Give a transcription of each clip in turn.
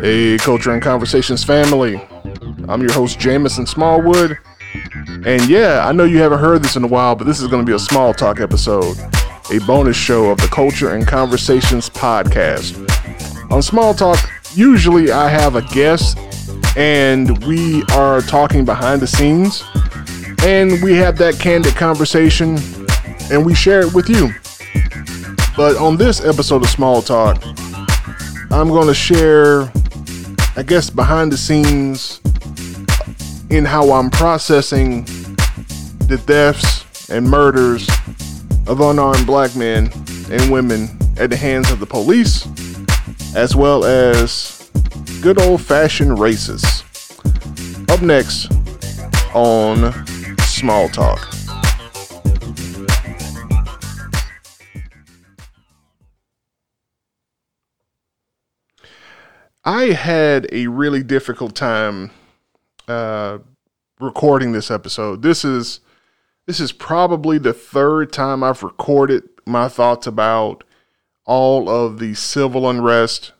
Hey, Culture and Conversations family. I'm your host, Jamison Smallwood. And yeah, I know you haven't heard this in a while, but this is going to be a small talk episode, a bonus show of the Culture and Conversations podcast. On Small Talk, usually I have a guest and we are talking behind the scenes and we have that candid conversation and we share it with you. But on this episode of Small Talk, I'm going to share, I guess, behind the scenes in how I'm processing the deaths and murders of unarmed black men and women at the hands of the police, as well as good old fashioned racists. Up next on Small Talk. I had a really difficult time uh, recording this episode. This is this is probably the third time I've recorded my thoughts about all of the civil unrest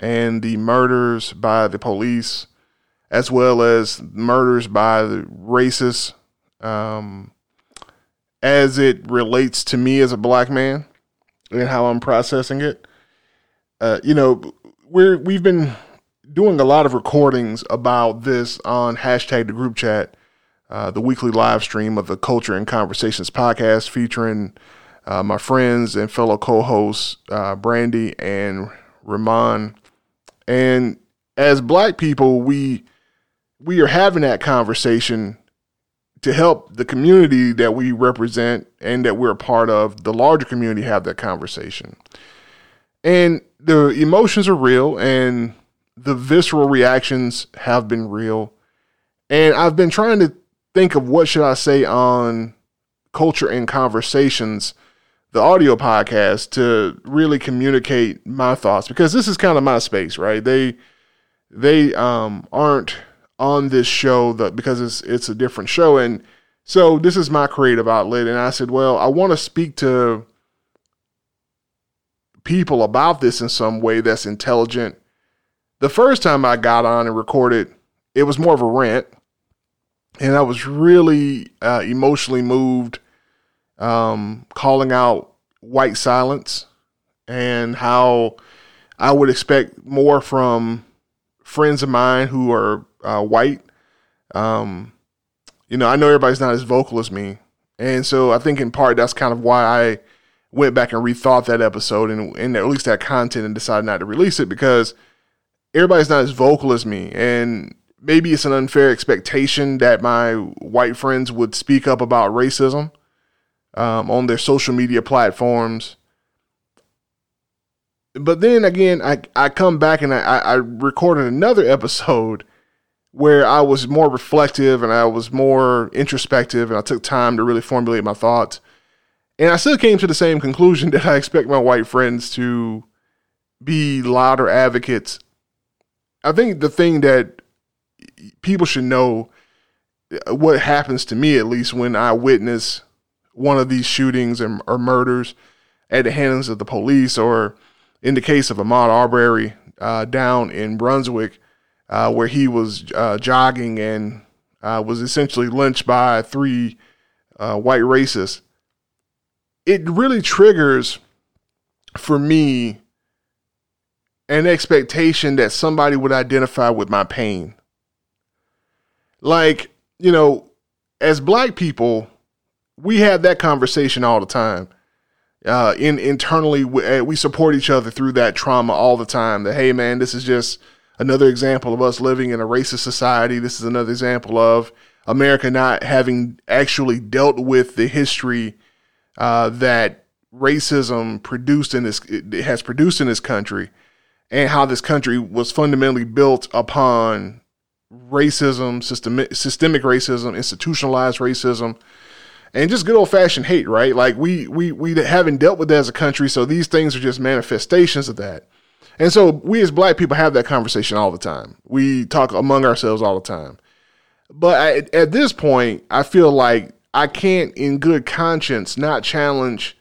and the murders by the police, as well as murders by the racists, um, as it relates to me as a black man and how I'm processing it. Uh, you know, we're we've been doing a lot of recordings about this on hashtag the group chat, uh, the weekly live stream of the Culture and Conversations podcast featuring uh, my friends and fellow co-hosts uh, Brandy and Ramon. And as black people, we we are having that conversation to help the community that we represent and that we're a part of, the larger community, have that conversation. And the emotions are real and the visceral reactions have been real. And I've been trying to think of what should I say on culture and conversations, the audio podcast, to really communicate my thoughts because this is kind of my space, right? They they um aren't on this show that because it's it's a different show and so this is my creative outlet and I said, well, I want to speak to people about this in some way that's intelligent. The first time I got on and recorded, it was more of a rant, and I was really uh, emotionally moved, um, calling out white silence and how I would expect more from friends of mine who are uh, white. Um, you know, I know everybody's not as vocal as me, and so I think in part that's kind of why I went back and rethought that episode and, and at least that content and decided not to release it because everybody's not as vocal as me. And maybe it's an unfair expectation that my white friends would speak up about racism um, on their social media platforms. But then again, I, I come back and I, I recorded another episode where I was more reflective and I was more introspective and I took time to really formulate my thoughts. And I still came to the same conclusion that I expect my white friends to be louder advocates. I think the thing that people should know uh, what happens to me, at least when I witness one of these shootings or murders at the hands of the police, or in the case of Ahmaud Arbery uh, down in Brunswick, uh, where he was uh, jogging and uh, was essentially lynched by three uh, white racists it really triggers for me an expectation that somebody would identify with my pain. Like, you know, as black people, we have that conversation all the time. Uh, in internally, we, uh, we support each other through that trauma all the time. That hey, man, this is just another example of us living in a racist society. This is another example of America not having actually dealt with the history uh, that racism produced in this has produced in this country, and how this country was fundamentally built upon racism, systemic, systemic racism, institutionalized racism, and just good old fashioned hate. Right? Like we we we haven't dealt with that as a country, so these things are just manifestations of that. And so we as black people have that conversation all the time. We talk among ourselves all the time. But I, at this point, I feel like I can't, in good conscience, not challenge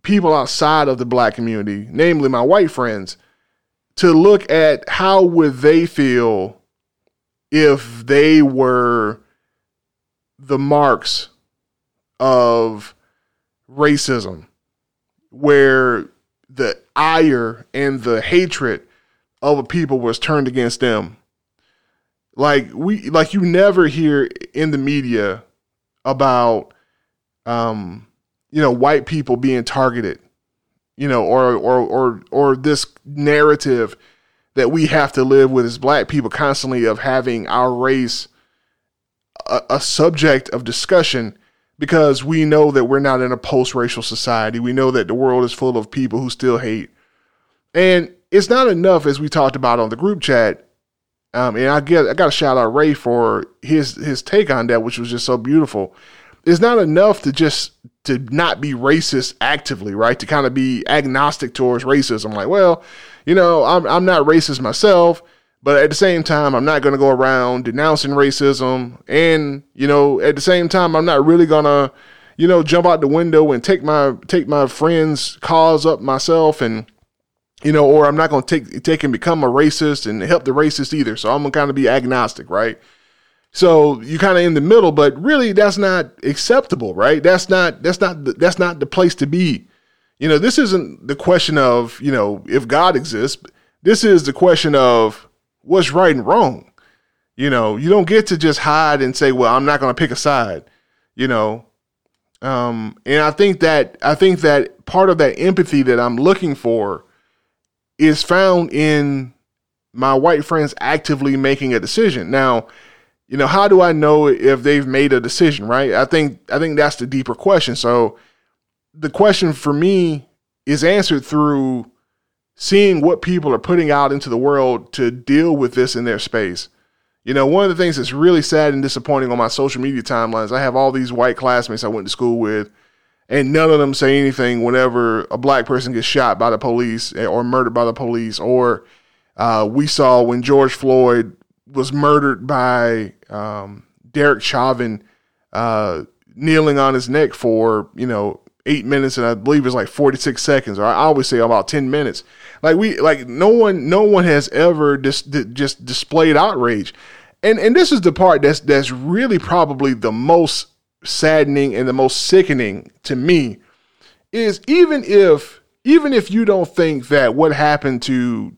people outside of the black community, namely my white friends, to look at how would they feel if they were the marks of racism where the ire and the hatred of a people was turned against them. Like we like you never hear in the media about um you know white people being targeted you know or or or or this narrative that we have to live with as black people constantly of having our race a, a subject of discussion because we know that we're not in a post-racial society. We know that the world is full of people who still hate. And it's not enough as we talked about on the group chat um, and I get I got to shout out Ray for his his take on that, which was just so beautiful. It's not enough to just to not be racist actively, right? To kind of be agnostic towards racism. Like, well, you know, I'm I'm not racist myself, but at the same time, I'm not going to go around denouncing racism, and you know, at the same time, I'm not really gonna, you know, jump out the window and take my take my friend's cause up myself and you know, or I'm not going to take take and become a racist and help the racist either. So I'm going to kind of be agnostic, right? So you kind of in the middle, but really that's not acceptable, right? That's not that's not the, that's not the place to be. You know, this isn't the question of you know if God exists. This is the question of what's right and wrong. You know, you don't get to just hide and say, "Well, I'm not going to pick a side." You know, um, and I think that I think that part of that empathy that I'm looking for is found in my white friends actively making a decision. Now, you know, how do I know if they've made a decision, right? I think I think that's the deeper question. So the question for me is answered through seeing what people are putting out into the world to deal with this in their space. You know, one of the things that's really sad and disappointing on my social media timelines, I have all these white classmates I went to school with and none of them say anything whenever a black person gets shot by the police or murdered by the police. Or uh, we saw when george floyd was murdered by um, derek chauvin uh, kneeling on his neck for you know eight minutes and i believe it's like 46 seconds. Or i always say about 10 minutes. Like we like no one no one has ever just just displayed outrage. And and this is the part that's that's really probably the most saddening and the most sickening to me is even if even if you don't think that what happened to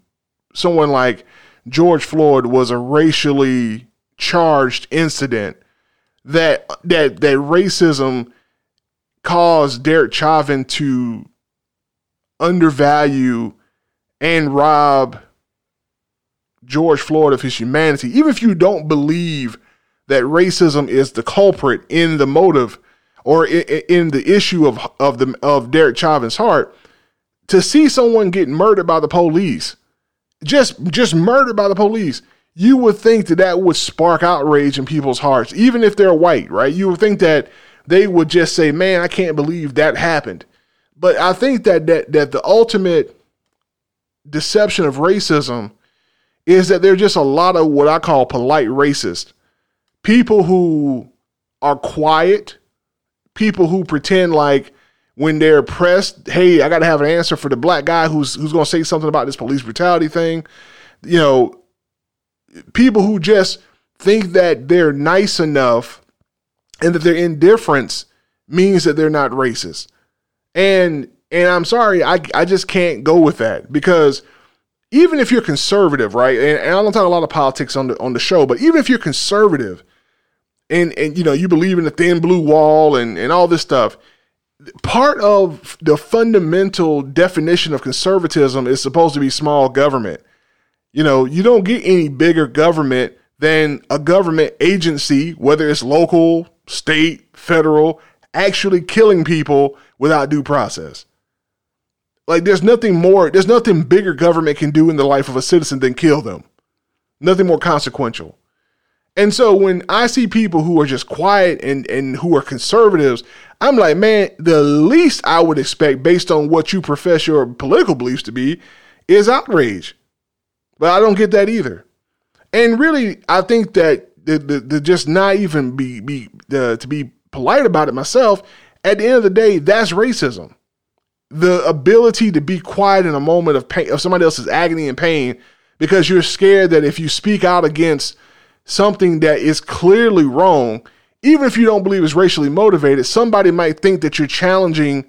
someone like George Floyd was a racially charged incident that that that racism caused Derek Chauvin to undervalue and rob George Floyd of his humanity. Even if you don't believe that racism is the culprit in the motive or in, the issue of of the of Derek Chauvin's heart to see someone get murdered by the police just just murdered by the police you would think that that would spark outrage in people's hearts even if they're white right? You would think that they would just say man I can't believe that happened. But I think that that that the ultimate deception of racism is that there's just a lot of what I call polite racists people who are quiet, people who pretend like when they're pressed, hey, I got to have an answer for the black guy who's who's going to say something about this police brutality thing. You know, people who just think that they're nice enough and that their indifference means that they're not racist. And and I'm sorry, I I just can't go with that because even if you're conservative, right? And, and I don't talk a lot of politics on the on the show, but even if you're conservative, and and you know you believe in the thin blue wall and and all this stuff. Part of the fundamental definition of conservatism is supposed to be small government. You know you don't get any bigger government than a government agency whether it's local state federal actually killing people without due process. Like there's nothing more there's nothing bigger government can do in the life of a citizen than kill them. Nothing more consequential and so when I see people who are just quiet and, and who are conservatives, I'm like, man, the least I would expect based on what you profess your political beliefs to be is outrage. But I don't get that either. And really, I think that the, the, the just not even be be to be polite about it myself. At the end of the day, that's racism. the ability to be quiet in a moment of pain, of somebody else's agony and pain, because you're scared that if you speak out against something that is clearly wrong, even if you don't believe it's racially motivated, somebody might think that you're challenging,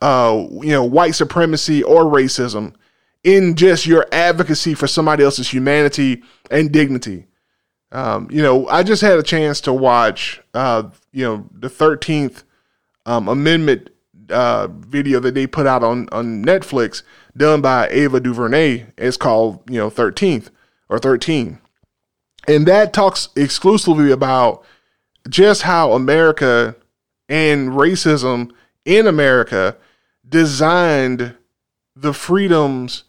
uh, you know, white supremacy or racism in just your advocacy for somebody else's humanity and dignity. Um, you know, I just had a chance to watch, uh, you know, the 13th um, Amendment uh, video that they put out on, on Netflix done by Ava DuVernay. It's called, you know, 13th or 13. And that talks exclusively about just how America and racism in America designed the freedoms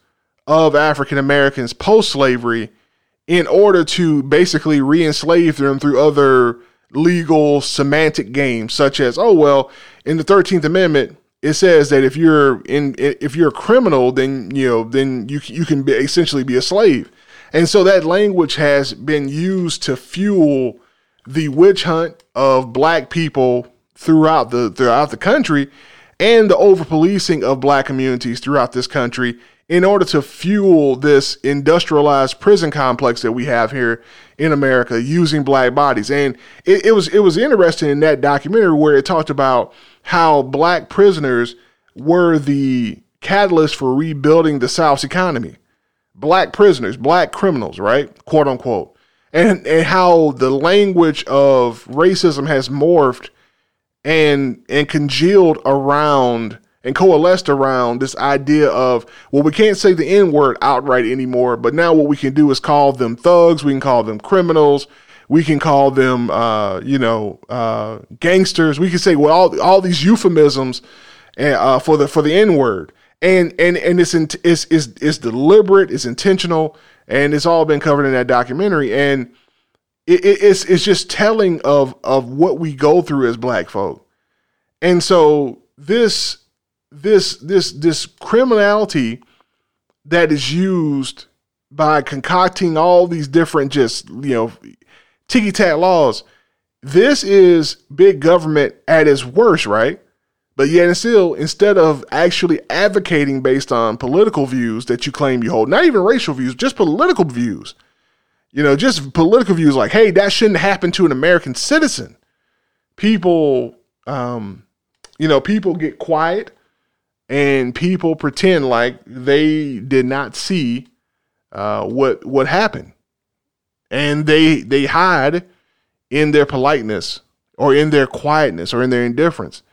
of African Americans post slavery in order to basically re enslave them through other legal semantic games, such as, oh, well, in the 13th Amendment, it says that if you're in if you're a criminal, then you know then you you can be, essentially be a slave, and so that language has been used to fuel the witch hunt of black people throughout the throughout the country, and the over policing of black communities throughout this country in order to fuel this industrialized prison complex that we have here in America using black bodies. And it, it, was it was interesting in that documentary where it talked about how black prisoners were the catalyst for rebuilding the South's economy. Black prisoners, black criminals, right? Quote unquote. And and how the language of racism has morphed and and congealed around and coalesced around this idea of, well, we can't say the N word outright anymore, but now what we can do is call them thugs, we can call them criminals, we can call them, uh, you know, uh, gangsters. We can say well all all these euphemisms uh, for the for the N word, and and and it's, in, it's it's it's deliberate, it's intentional, and it's all been covered in that documentary, and it, it's it's just telling of of what we go through as Black folk, and so this this this this criminality that is used by concocting all these different just you know ticky tack laws. This is big government at its worst, right? But yet and still, instead of actually advocating based on political views that you claim you hold, not even racial views, just political views, you know, just political views like, hey, that shouldn't happen to an American citizen. People, um, you know, people get quiet and people pretend like they did not see uh, what what happened, and they they hide in their politeness or in their quietness or in their indifference.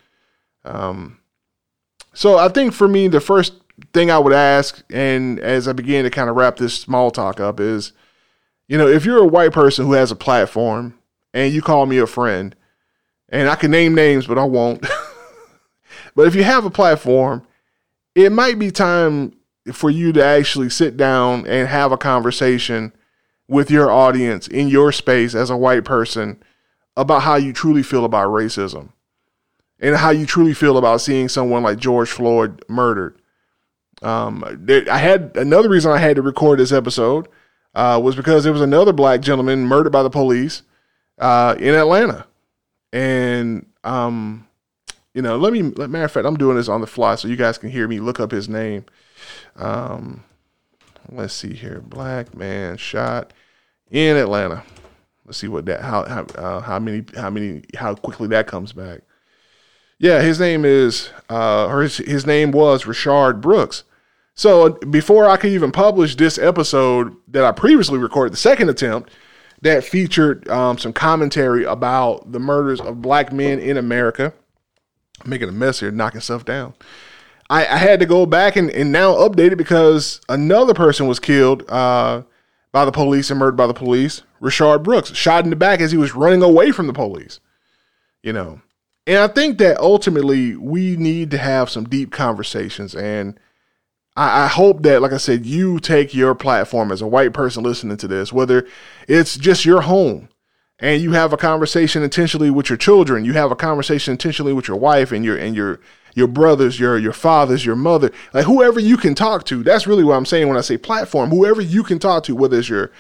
Um, so I think for me, the first thing I would ask, and as I begin to kind of wrap this small talk up, is, you know, if you're a white person who has a platform and you call me a friend, and I can name names, but I won't. But if you have a platform, it might be time for you to actually sit down and have a conversation with your audience in your space as a white person about how you truly feel about racism and how you truly feel about seeing someone like George Floyd murdered. Um, I had another reason I had to record this episode uh, was because there was another black gentleman murdered by the police uh, in Atlanta, and um, you know, let me, matter of fact, I'm doing this on the fly so you guys can hear me look up his name. Um, let's see here. Black man shot in Atlanta. Let's see what that, how, how, uh, how many, how many, how quickly that comes back. Yeah, his name is, uh, or his, his name was Rayshard Brooks. So before I could even publish this episode that I previously recorded, the second attempt, that featured um, some commentary about the murders of black men in America I'm making a mess here, knocking stuff down. I, I had to go back and, and now update it because another person was killed uh, by the police and murdered by the police. Rayshard Brooks shot in the back as he was running away from the police. You know, and I think that ultimately we need to have some deep conversations. And I, I, hope that, like I said, you take your platform as a white person listening to this, whether it's just your home and you have a conversation intentionally with your children you have a conversation intentionally with your wife and your and your your brothers your your fathers your mother like whoever you can talk to that's really what i'm saying when i say platform whoever you can talk to whether it's your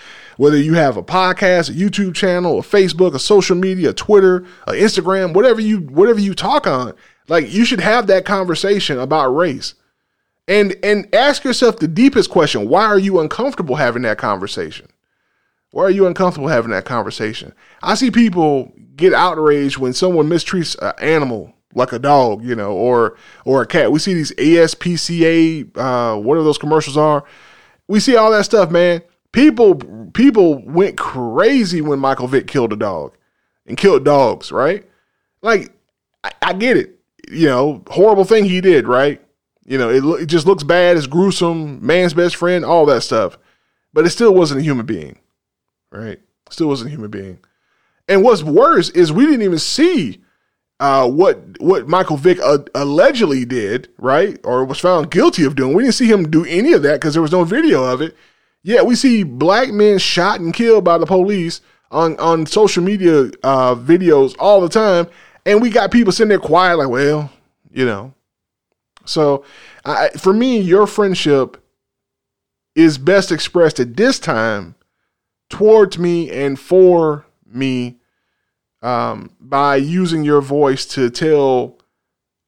whether you have a podcast a youtube channel a facebook a social media a twitter a instagram whatever you whatever you talk on Like you should have that conversation about race. And and ask yourself the deepest question, why are you uncomfortable having that conversation? Why are you uncomfortable having that conversation? I see people get outraged when someone mistreats an animal like a dog, you know, or or a cat. We see these ASPCA, uh, whatever those commercials are. We see all that stuff, man. People people went crazy when Michael Vick killed a dog and killed dogs, right? Like, I, I get it. You know, horrible thing he did, right? You know, it, it just looks bad. It's gruesome. Man's best friend, all that stuff. But it still wasn't a human being, right? Still wasn't a human being. And what's worse is we didn't even see uh, what what Michael Vick uh, allegedly did, right, or was found guilty of doing. We didn't see him do any of that because there was no video of it. Yeah, we see black men shot and killed by the police on on social media uh, videos all the time, and we got people sitting there quiet, like, well, you know. So, I, for me, your friendship is best expressed at this time towards me and for me um, by using your voice to tell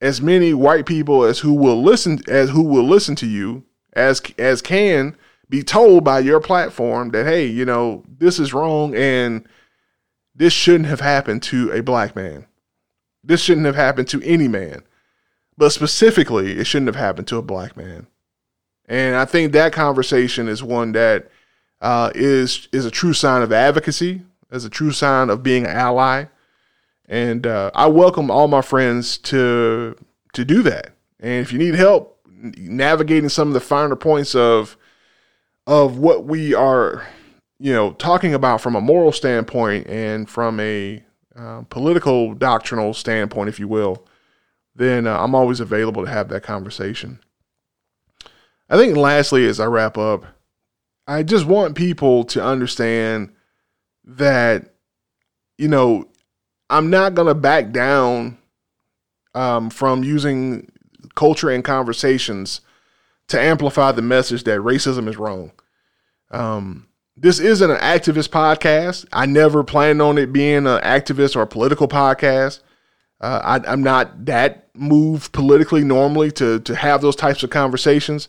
as many white people as who will listen as who will listen to you as as can be told by your platform that hey you know this is wrong and this shouldn't have happened to a black man this shouldn't have happened to any man but specifically it shouldn't have happened to a black man and i think that conversation is one that uh, is is a true sign of advocacy as a true sign of being an ally. And uh, I welcome all my friends to to do that. And if you need help navigating some of the finer points of of what we are, you know, talking about from a moral standpoint and from a uh, political doctrinal standpoint, if you will, then uh, I'm always available to have that conversation. I think lastly, as I wrap up, I just want people to understand that you know I'm not gonna back down um, from using culture and conversations to amplify the message that racism is wrong. Um, this isn't an activist podcast. I never planned on it being an activist or a political podcast. Uh, I, am not that moved politically normally to to have those types of conversations.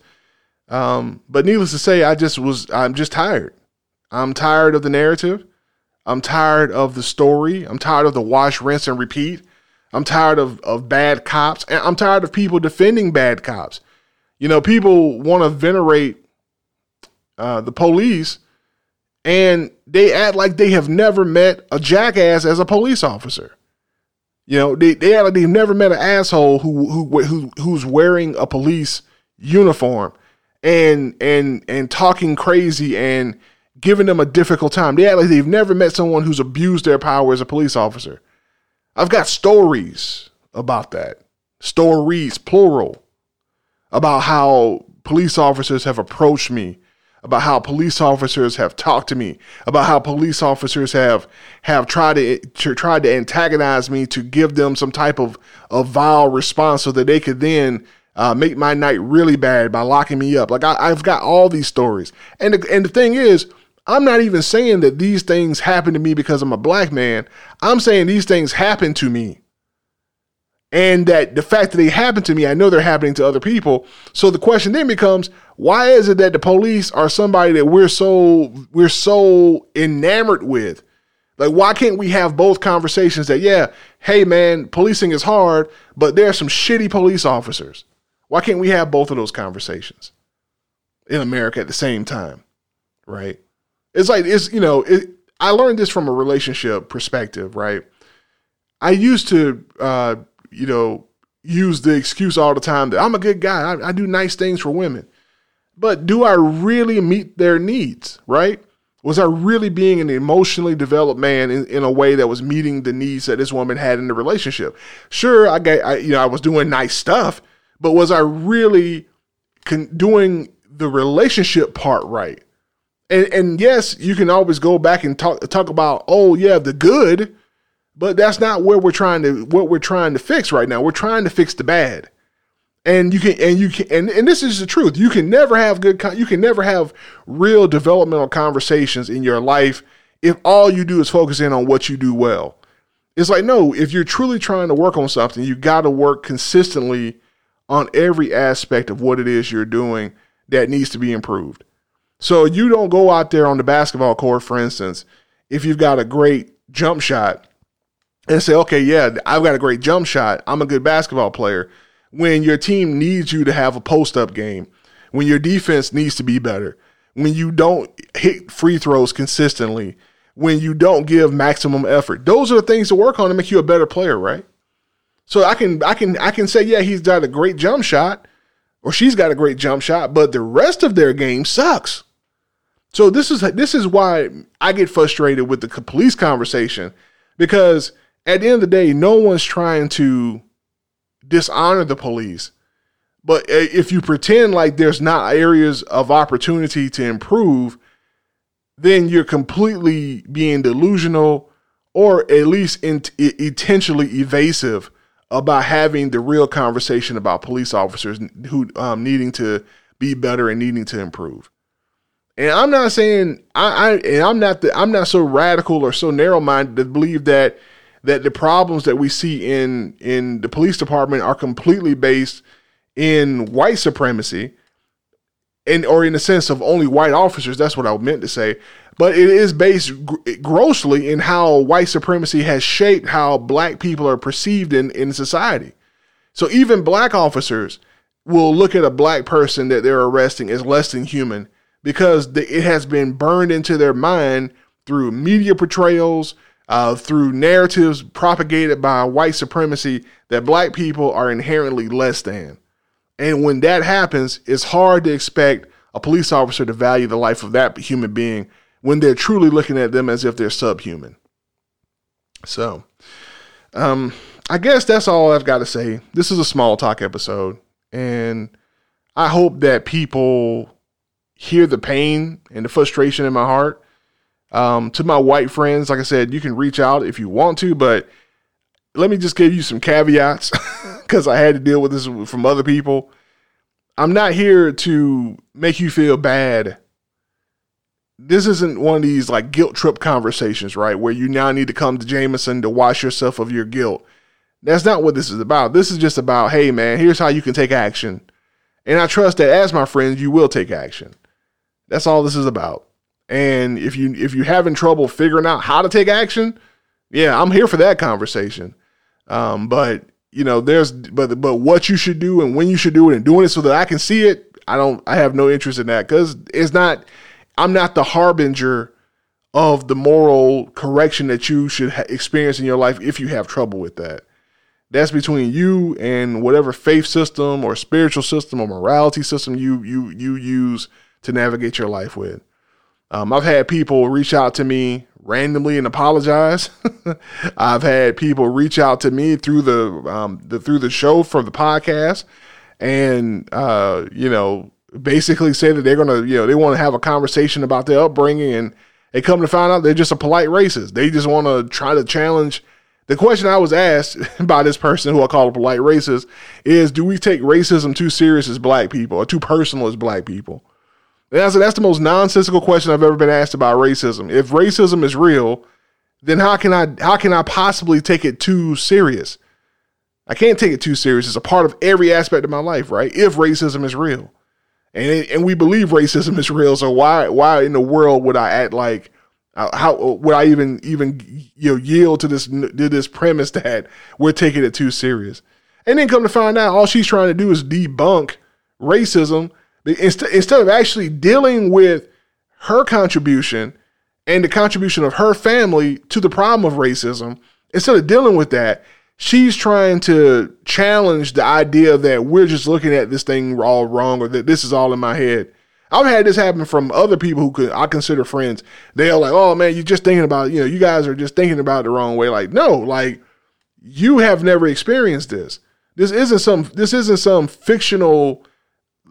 Um, but needless to say, I just was. I'm just tired. I'm tired of the narrative. I'm tired of the story. I'm tired of the wash, rinse, and repeat. I'm tired of, of bad cops. And I'm tired of people defending bad cops. You know, people want to venerate uh, the police and they act like they have never met a jackass as a police officer. You know, they, they act like they've never met an asshole who, who, who who's wearing a police uniform and and and talking crazy and giving them a difficult time. They act like they've never met someone who's abused their power as a police officer. I've got stories about that. Stories, plural, about how police officers have approached me, about how police officers have talked to me, about how police officers have have tried to, to tried to antagonize me to give them some type of, of vile response so that they could then uh, make my night really bad by locking me up. Like I, have got all these stories, and the, and the thing is, I'm not even saying that these things happen to me because I'm a black man. I'm saying these things happen to me. And that the fact that they happen to me, I know they're happening to other people. So the question then becomes, why is it that the police are somebody that we're so we're so enamored with? Like, why can't we have both conversations that, yeah, hey man, policing is hard, but there are some shitty police officers. Why can't we have both of those conversations in America at the same time? Right? It's like it's you know it, I learned this from a relationship perspective, right? I used to uh, you know use the excuse all the time that I'm a good guy. I, I do nice things for women, but do I really meet their needs? Right? Was I really being an emotionally developed man in, in a way that was meeting the needs that this woman had in the relationship? Sure, I got I, you know I was doing nice stuff, but was I really con- doing the relationship part right? and and yes, you can always go back and talk talk about oh yeah the good, but that's not where we're trying to what we're trying to fix right now. We're trying to fix the bad, and you can and you can and, and this is the truth. You can never have good you can never have real developmental conversations in your life if all you do is focus in on what you do well. It's like, no, if you're truly trying to work on something, you got to work consistently on every aspect of what it is you're doing that needs to be improved. So you don't go out there on the basketball court, for instance, if you've got a great jump shot and say, okay, yeah, I've got a great jump shot. I'm a good basketball player. When your team needs you to have a post up game, when your defense needs to be better, when you don't hit free throws consistently, when you don't give maximum effort. Those are the things to work on to make you a better player, right? So I can I can I can say, yeah, he's got a great jump shot, or she's got a great jump shot, but the rest of their game sucks. So this is this is why I get frustrated with the police conversation because at the end of the day, no one's trying to dishonor the police. But if you pretend like there's not areas of opportunity to improve, then you're completely being delusional or at least in, intentionally evasive about having the real conversation about police officers who um, needing to be better and needing to improve. And I'm not saying I, I and I'm not the, I'm not so radical or so narrow minded to believe that that the problems that we see in in the police department are completely based in white supremacy and or in the sense of only white officers. That's what i meant to say. But it is based grossly in how white supremacy has shaped how black people are perceived in in society. So even black officers will look at a black person that they're arresting as less than human because it has been burned into their mind through media portrayals uh, through narratives propagated by white supremacy that black people are inherently less than. And when that happens, it's hard to expect a police officer to value the life of that human being when they're truly looking at them as if they're subhuman. So, um, I guess that's all I've got to say. This is a small talk episode, and I hope that people hear the pain and the frustration in my heart um, to my white friends, like I said, you can reach out if you want to, but let me just give you some caveats because I had to deal with this from other people. I'm not here to make you feel bad. This isn't one of these like guilt trip conversations, right? Where you now need to come to Jameson to wash yourself of your guilt. That's not what this is about. This is just about, hey man, here's how you can take action. And I trust that as my friends, you will take action. That's all this is about. And if you if you're having trouble figuring out how to take action, yeah, I'm here for that conversation. Um, but you know, there's but but what you should do and when you should do it and doing it so that I can see it, I don't I have no interest in that because it's not I'm not the harbinger of the moral correction that you should ha- experience in your life if you have trouble with that. That's between you and whatever faith system or spiritual system or morality system you you you use to navigate your life with. Um, I've had people reach out to me randomly and apologize. I've had people reach out to me through the, um, the through the show from the podcast, and uh, you know, basically say that they're gonna, you know, they want to have a conversation about their upbringing, and they come to find out they're just a polite racist. They just want to try to challenge. The question I was asked by this person who I call a polite racist is, do we take racism too serious as black people or too personal as black people? That's, that's the most nonsensical question I've ever been asked about racism. If racism is real, then how can I how can I possibly take it too serious? I can't take it too serious. It's a part of every aspect of my life, right? If racism is real, and it, and we believe racism is real, so why why in the world would I act like uh, how would I even even you know yield to this to this premise that we're taking it too serious? And then come to find out, all she's trying to do is debunk racism Instead, of actually dealing with her contribution and the contribution of her family to the problem of racism, instead of dealing with that, she's trying to challenge the idea that we're just looking at this thing all wrong or that this is all in my head. I've had this happen from other people who could, I consider friends. They're like, "Oh man, you're just thinking about you know, you guys are just thinking about it the wrong way." Like, no, like you have never experienced this. This isn't some. This isn't some fictional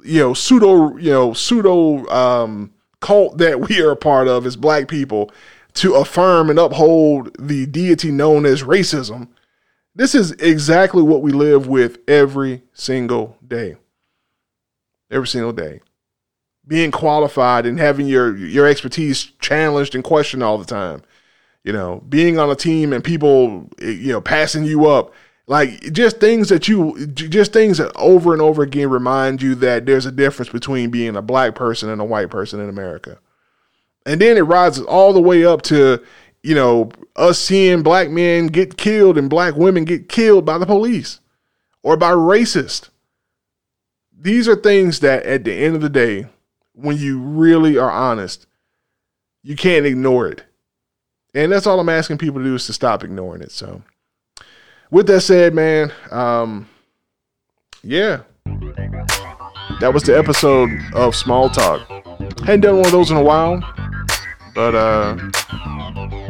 you know pseudo you know pseudo um, cult that we are a part of as black people to affirm and uphold the deity known as racism. This is exactly what we live with every single day. Every single day. Being qualified and having your your expertise challenged and questioned all the time. you know, being on a team and people, you know, passing you up. Like just things that you, just things that over and over again remind you that there's a difference between being a black person and a white person in America. And then it rises all the way up to, you know, us seeing black men get killed and black women get killed by the police or by racists. These are things that at the end of the day, when you really are honest, you can't ignore it. And that's all I'm asking people to do is to stop ignoring it. So, with that said, man, um, yeah, that was the episode of Small Talk. Hadn't done one of those in a while, but uh,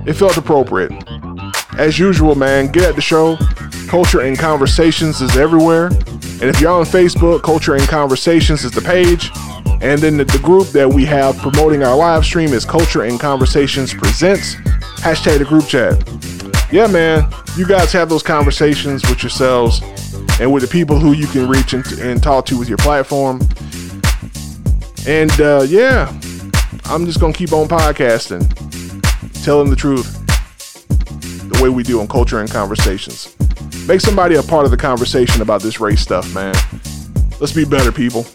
it felt appropriate. As usual, man, get at the show. Culture and Conversations is everywhere. And if you're on Facebook, Culture and Conversations is the page. And then the, the, group that we have promoting our live stream is Culture and Conversations Presents. Hashtag the group chat. Yeah, man, you guys have those conversations with yourselves and with the people who you can reach and, and talk to with your platform. And uh, yeah, I'm just going to keep on podcasting, telling the truth the way we do on Culture and Conversations. Make somebody a part of the conversation about this race stuff, man. Let's be better, people.